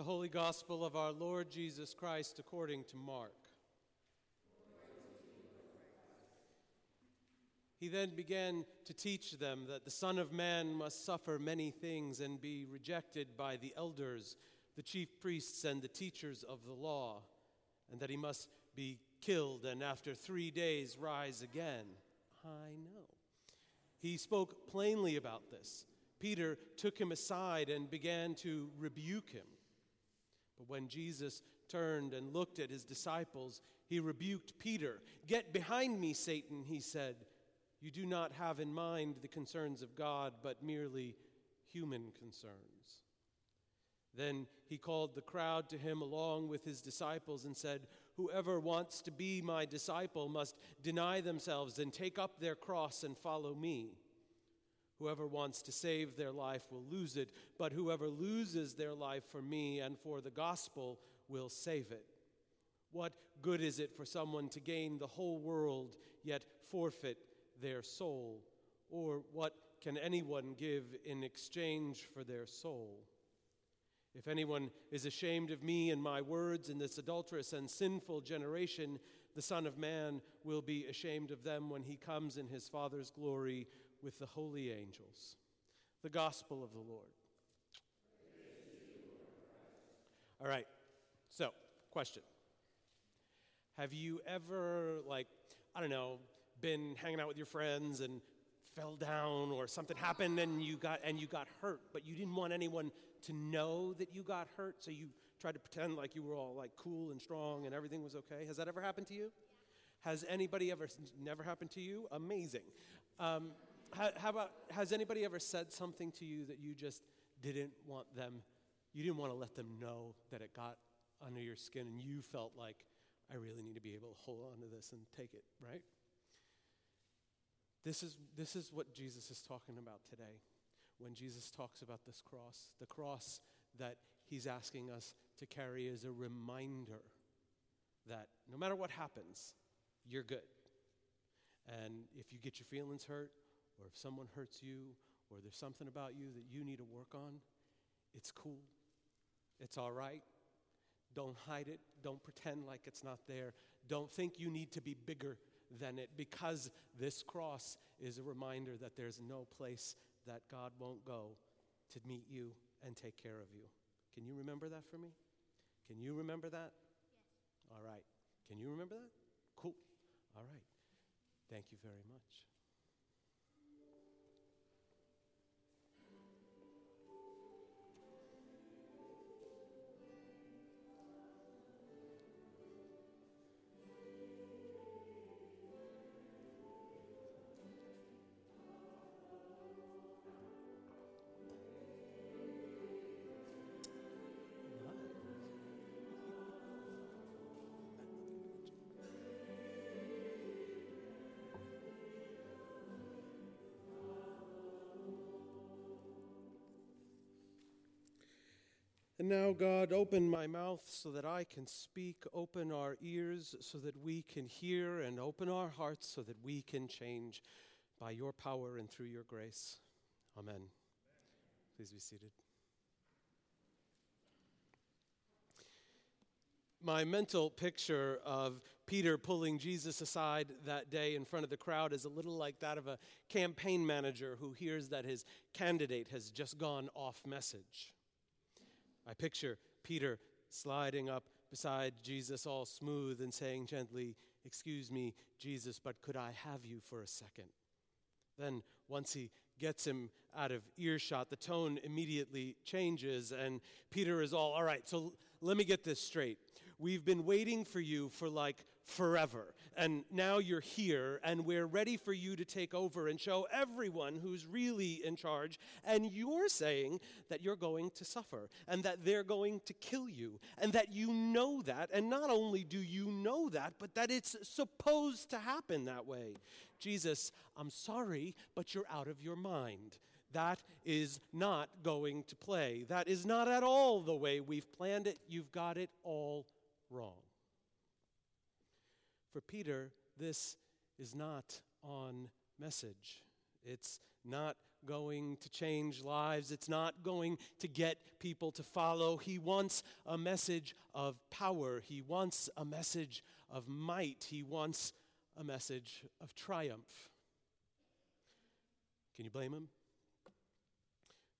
The Holy Gospel of our Lord Jesus Christ according to Mark. He then began to teach them that the Son of Man must suffer many things and be rejected by the elders, the chief priests, and the teachers of the law, and that he must be killed and after three days rise again. I know. He spoke plainly about this. Peter took him aside and began to rebuke him. But when Jesus turned and looked at his disciples, he rebuked Peter. Get behind me, Satan, he said. You do not have in mind the concerns of God, but merely human concerns. Then he called the crowd to him along with his disciples and said, Whoever wants to be my disciple must deny themselves and take up their cross and follow me. Whoever wants to save their life will lose it, but whoever loses their life for me and for the gospel will save it. What good is it for someone to gain the whole world yet forfeit their soul? Or what can anyone give in exchange for their soul? If anyone is ashamed of me and my words in this adulterous and sinful generation, the Son of Man will be ashamed of them when he comes in his Father's glory with the holy angels. The Gospel of the Lord. All right, so, question. Have you ever, like, I don't know, been hanging out with your friends and fell down or something happened and you got and you got hurt but you didn't want anyone to know that you got hurt so you tried to pretend like you were all like cool and strong and everything was okay has that ever happened to you yeah. has anybody ever never happened to you amazing um, how, about has anybody ever said something to you that you just didn't want them you didn't want to let them know that it got under your skin and you felt like i really need to be able to hold on to this and take it right this is, this is what Jesus is talking about today when Jesus talks about this cross. The cross that he's asking us to carry is a reminder that no matter what happens, you're good. And if you get your feelings hurt, or if someone hurts you, or there's something about you that you need to work on, it's cool. It's all right. Don't hide it. Don't pretend like it's not there. Don't think you need to be bigger than it because this cross is a reminder that there's no place that God won't go to meet you and take care of you. Can you remember that for me? Can you remember that? Yes. All right. Can you remember that? Cool. All right. Thank you very much. And now, God, open my mouth so that I can speak. Open our ears so that we can hear, and open our hearts so that we can change by your power and through your grace. Amen. Please be seated. My mental picture of Peter pulling Jesus aside that day in front of the crowd is a little like that of a campaign manager who hears that his candidate has just gone off message. I picture Peter sliding up beside Jesus, all smooth, and saying gently, Excuse me, Jesus, but could I have you for a second? Then, once he gets him out of earshot, the tone immediately changes, and Peter is all, All right, so let me get this straight. We've been waiting for you for like forever, and now you're here, and we're ready for you to take over and show everyone who's really in charge. And you're saying that you're going to suffer, and that they're going to kill you, and that you know that. And not only do you know that, but that it's supposed to happen that way. Jesus, I'm sorry, but you're out of your mind. That is not going to play. That is not at all the way we've planned it. You've got it all wrong. For Peter, this is not on message. It's not going to change lives. It's not going to get people to follow. He wants a message of power. He wants a message of might. He wants a message of triumph. Can you blame him?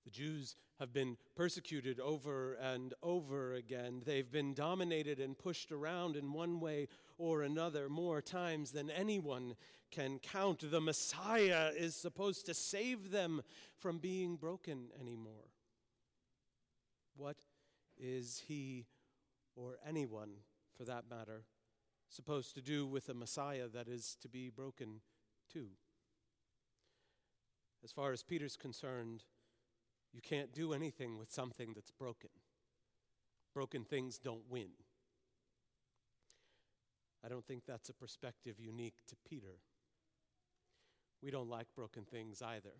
The Jews have been persecuted over and over again. They've been dominated and pushed around in one way or another more times than anyone can count. The Messiah is supposed to save them from being broken anymore. What is he, or anyone for that matter, supposed to do with a Messiah that is to be broken too? As far as Peter's concerned, you can't do anything with something that's broken. Broken things don't win. I don't think that's a perspective unique to Peter. We don't like broken things either.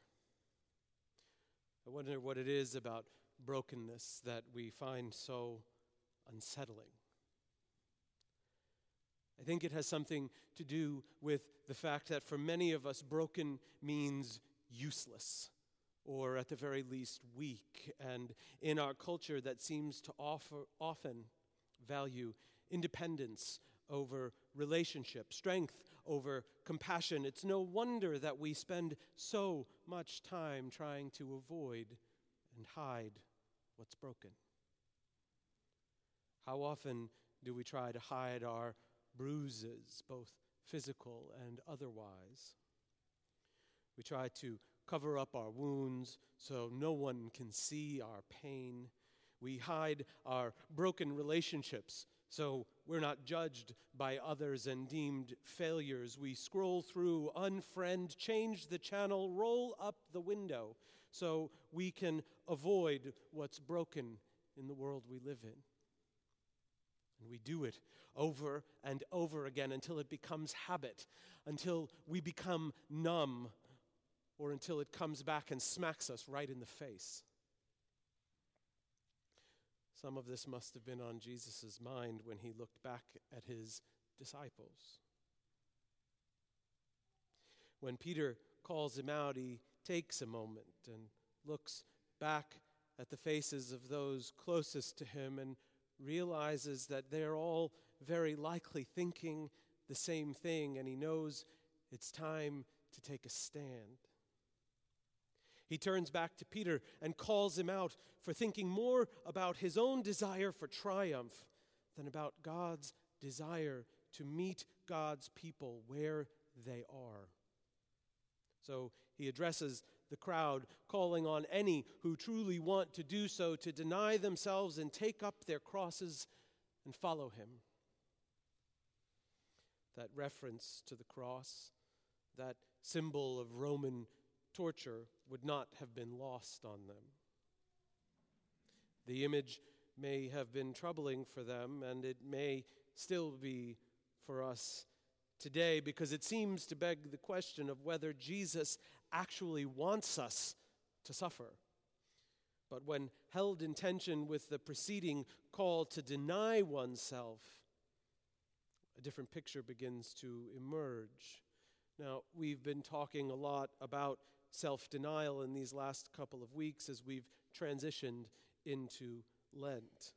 I wonder what it is about brokenness that we find so unsettling. I think it has something to do with the fact that for many of us, broken means useless or at the very least weak. And in our culture, that seems to offer, often value independence over relationship, strength over compassion. It's no wonder that we spend so much time trying to avoid and hide what's broken. How often do we try to hide our bruises, both physical and otherwise? We try to cover up our wounds so no one can see our pain. We hide our broken relationships so we're not judged by others and deemed failures. We scroll through, unfriend, change the channel, roll up the window so we can avoid what's broken in the world we live in. And we do it over and over again until it becomes habit, until we become numb, or until it comes back and smacks us right in the face. Some of this must have been on Jesus' mind when he looked back at his disciples. When Peter calls him out, he takes a moment and looks back at the faces of those closest to him and realizes that they're all very likely thinking the same thing, and he knows it's time to take a stand. He turns back to Peter and calls him out for thinking more about his own desire for triumph than about God's desire to meet God's people where they are. So he addresses the crowd, calling on any who truly want to do so to deny themselves and take up their crosses and follow him. That reference to the cross, that symbol of Roman torture would not have been lost on them. The image may have been troubling for them, and it may still be for us today because it seems to beg the question of whether Jesus actually wants us to suffer. But when held in tension with the preceding call to deny oneself, a different picture begins to emerge. Now, we've been talking a lot about self denial in these last couple of weeks as we've transitioned into Lent.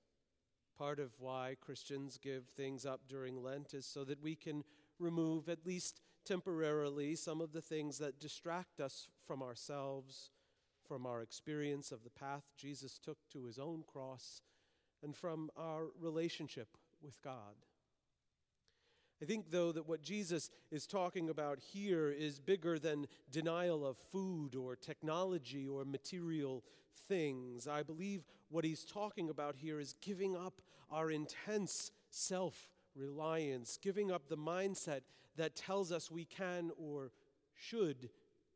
Part of why Christians give things up during Lent is so that we can remove, at least temporarily, some of the things that distract us from ourselves, from our experience of the path Jesus took to his own cross, and from our relationship with God. I think, though, that what Jesus is talking about here is bigger than denial of food or technology or material things. I believe what he's talking about here is giving up our intense self reliance, giving up the mindset that tells us we can or should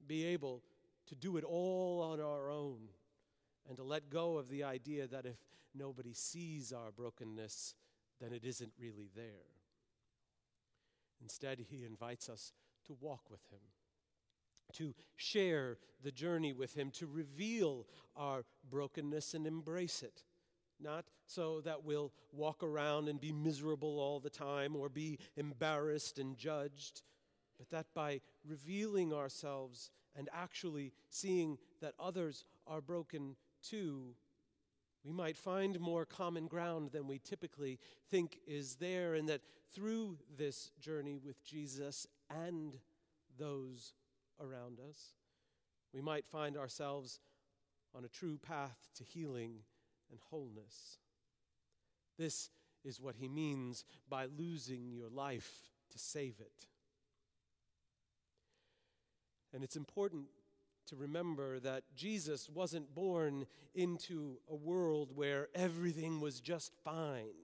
be able to do it all on our own, and to let go of the idea that if nobody sees our brokenness, then it isn't really there. Instead, he invites us to walk with him, to share the journey with him, to reveal our brokenness and embrace it. Not so that we'll walk around and be miserable all the time or be embarrassed and judged, but that by revealing ourselves and actually seeing that others are broken too, we might find more common ground than we typically think is there, and that through this journey with Jesus and those around us, we might find ourselves on a true path to healing and wholeness. This is what he means by losing your life to save it. And it's important to remember that Jesus wasn't born into a world where everything was just fine.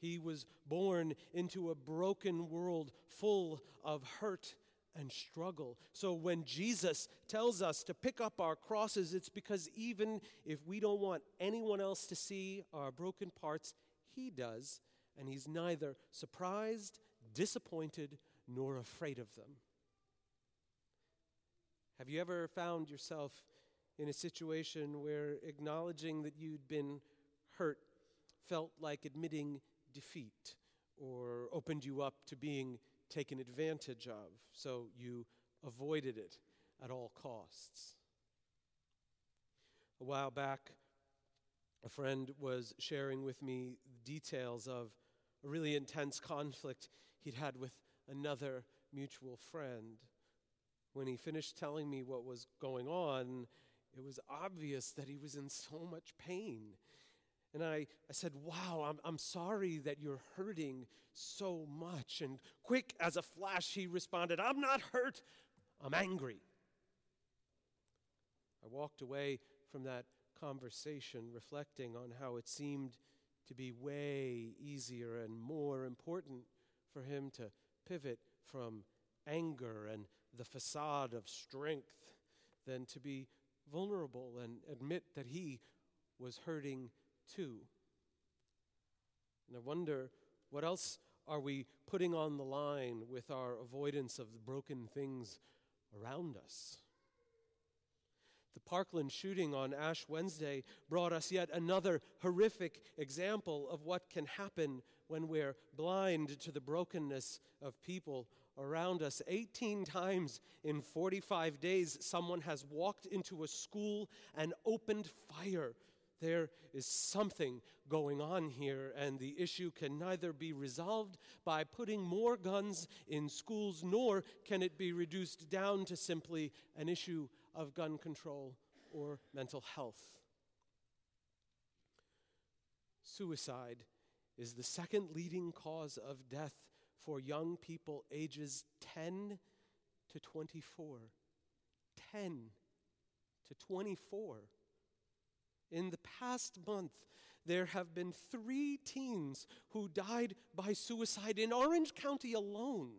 He was born into a broken world full of hurt and struggle. So when Jesus tells us to pick up our crosses, it's because even if we don't want anyone else to see our broken parts, He does, and He's neither surprised, disappointed, nor afraid of them. Have you ever found yourself in a situation where acknowledging that you'd been hurt felt like admitting defeat or opened you up to being taken advantage of, so you avoided it at all costs? A while back, a friend was sharing with me details of a really intense conflict he'd had with another mutual friend when he finished telling me what was going on, it was obvious that he was in so much pain. And I, I said, Wow, I'm, I'm sorry that you're hurting so much. And quick as a flash, he responded, I'm not hurt, I'm angry. I walked away from that conversation reflecting on how it seemed to be way easier and more important for him to pivot from anger and the facade of strength than to be vulnerable and admit that he was hurting too. And I wonder what else are we putting on the line with our avoidance of the broken things around us? The Parkland shooting on Ash Wednesday brought us yet another horrific example of what can happen when we're blind to the brokenness of people around us. 18 times in 45 days, someone has walked into a school and opened fire. There is something going on here, and the issue can neither be resolved by putting more guns in schools, nor can it be reduced down to simply an issue of gun control or mental health. Suicide is the second leading cause of death for young people ages 10 to 24. 10 to 24. In the past month, there have been three teens who died by suicide in Orange County alone.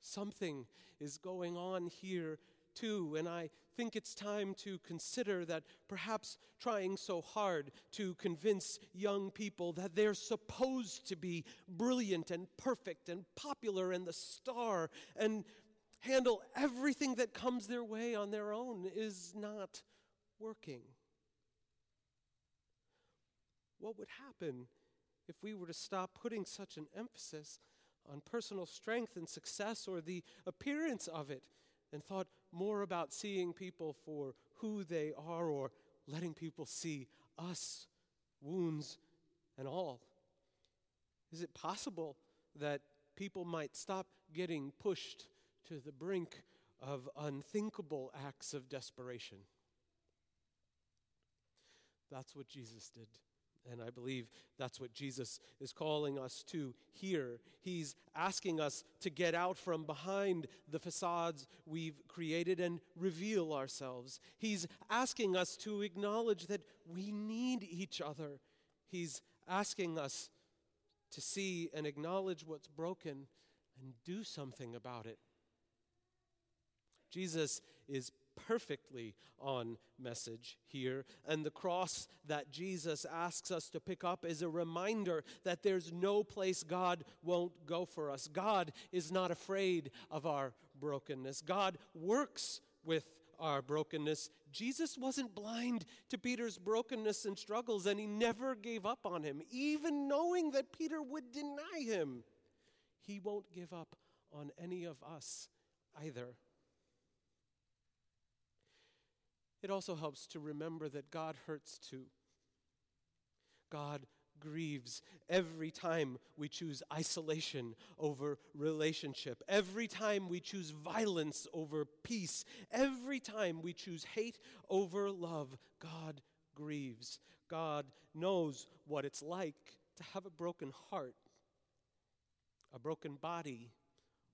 Something is going on here too, and I think it's time to consider that perhaps trying so hard to convince young people that they're supposed to be brilliant and perfect and popular and the star and handle everything that comes their way on their own is not working. What would happen if we were to stop putting such an emphasis on personal strength and success or the appearance of it and thought more about seeing people for who they are or letting people see us, wounds and all? Is it possible that people might stop getting pushed to the brink of unthinkable acts of desperation? That's what Jesus did. And I believe that's what Jesus is calling us to here. He's asking us to get out from behind the facades we've created and reveal ourselves. He's asking us to acknowledge that we need each other. He's asking us to see and acknowledge what's broken and do something about it. Jesus is perfectly on message here. And the cross that Jesus asks us to pick up is a reminder that there's no place God won't go for us. God is not afraid of our brokenness, God works with our brokenness. Jesus wasn't blind to Peter's brokenness and struggles, and he never gave up on him, even knowing that Peter would deny him. He won't give up on any of us either. It also helps to remember that God hurts too. God grieves every time we choose isolation over relationship, every time we choose violence over peace, every time we choose hate over love. God grieves. God knows what it's like to have a broken heart, a broken body,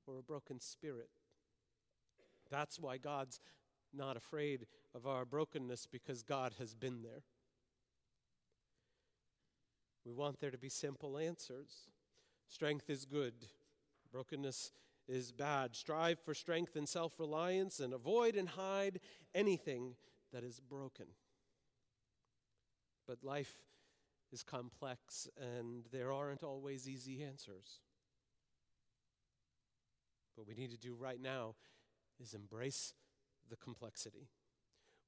or a broken spirit. That's why God's not afraid of our brokenness because God has been there. We want there to be simple answers. Strength is good, brokenness is bad. Strive for strength and self reliance and avoid and hide anything that is broken. But life is complex and there aren't always easy answers. What we need to do right now is embrace the complexity.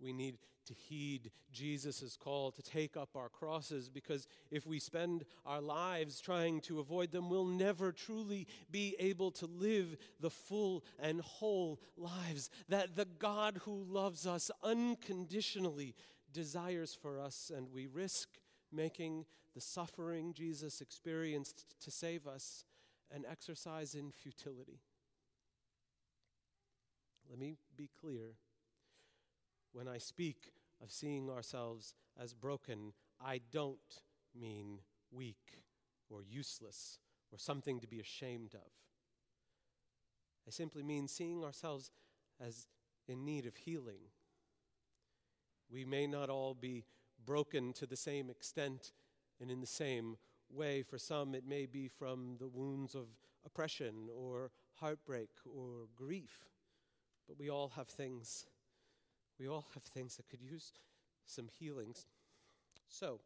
We need to heed Jesus' call to take up our crosses because if we spend our lives trying to avoid them, we'll never truly be able to live the full and whole lives that the God who loves us unconditionally desires for us, and we risk making the suffering Jesus experienced to save us an exercise in futility. Let me be clear. When I speak of seeing ourselves as broken, I don't mean weak or useless or something to be ashamed of. I simply mean seeing ourselves as in need of healing. We may not all be broken to the same extent and in the same way. For some, it may be from the wounds of oppression or heartbreak or grief. But we all have things. We all have things that could use some healings. So,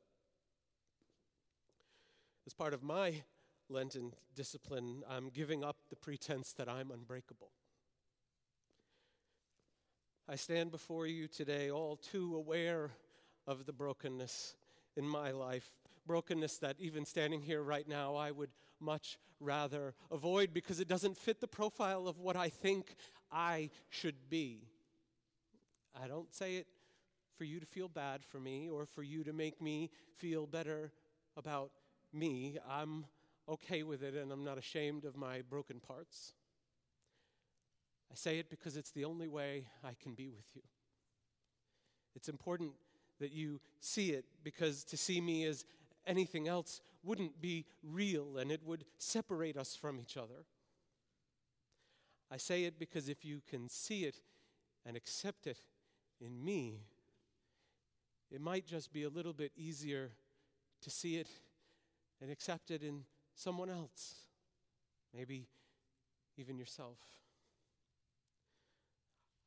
as part of my Lenten discipline, I'm giving up the pretense that I'm unbreakable. I stand before you today all too aware of the brokenness in my life, brokenness that even standing here right now, I would much rather avoid because it doesn't fit the profile of what I think I should be. I don't say it for you to feel bad for me or for you to make me feel better about me. I'm okay with it and I'm not ashamed of my broken parts. I say it because it's the only way I can be with you. It's important that you see it because to see me as anything else wouldn't be real and it would separate us from each other. I say it because if you can see it and accept it in me, it might just be a little bit easier to see it and accept it in someone else, maybe even yourself.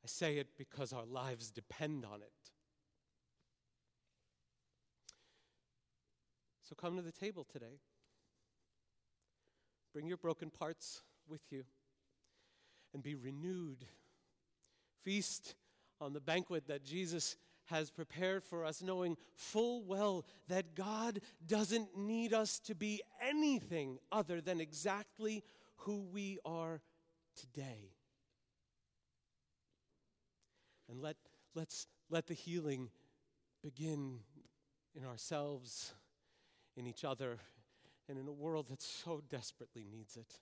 I say it because our lives depend on it. So come to the table today. Bring your broken parts with you and be renewed. Feast on the banquet that Jesus has prepared for us, knowing full well that God doesn't need us to be anything other than exactly who we are today. And let, let's let the healing begin in ourselves, in each other, and in a world that so desperately needs it.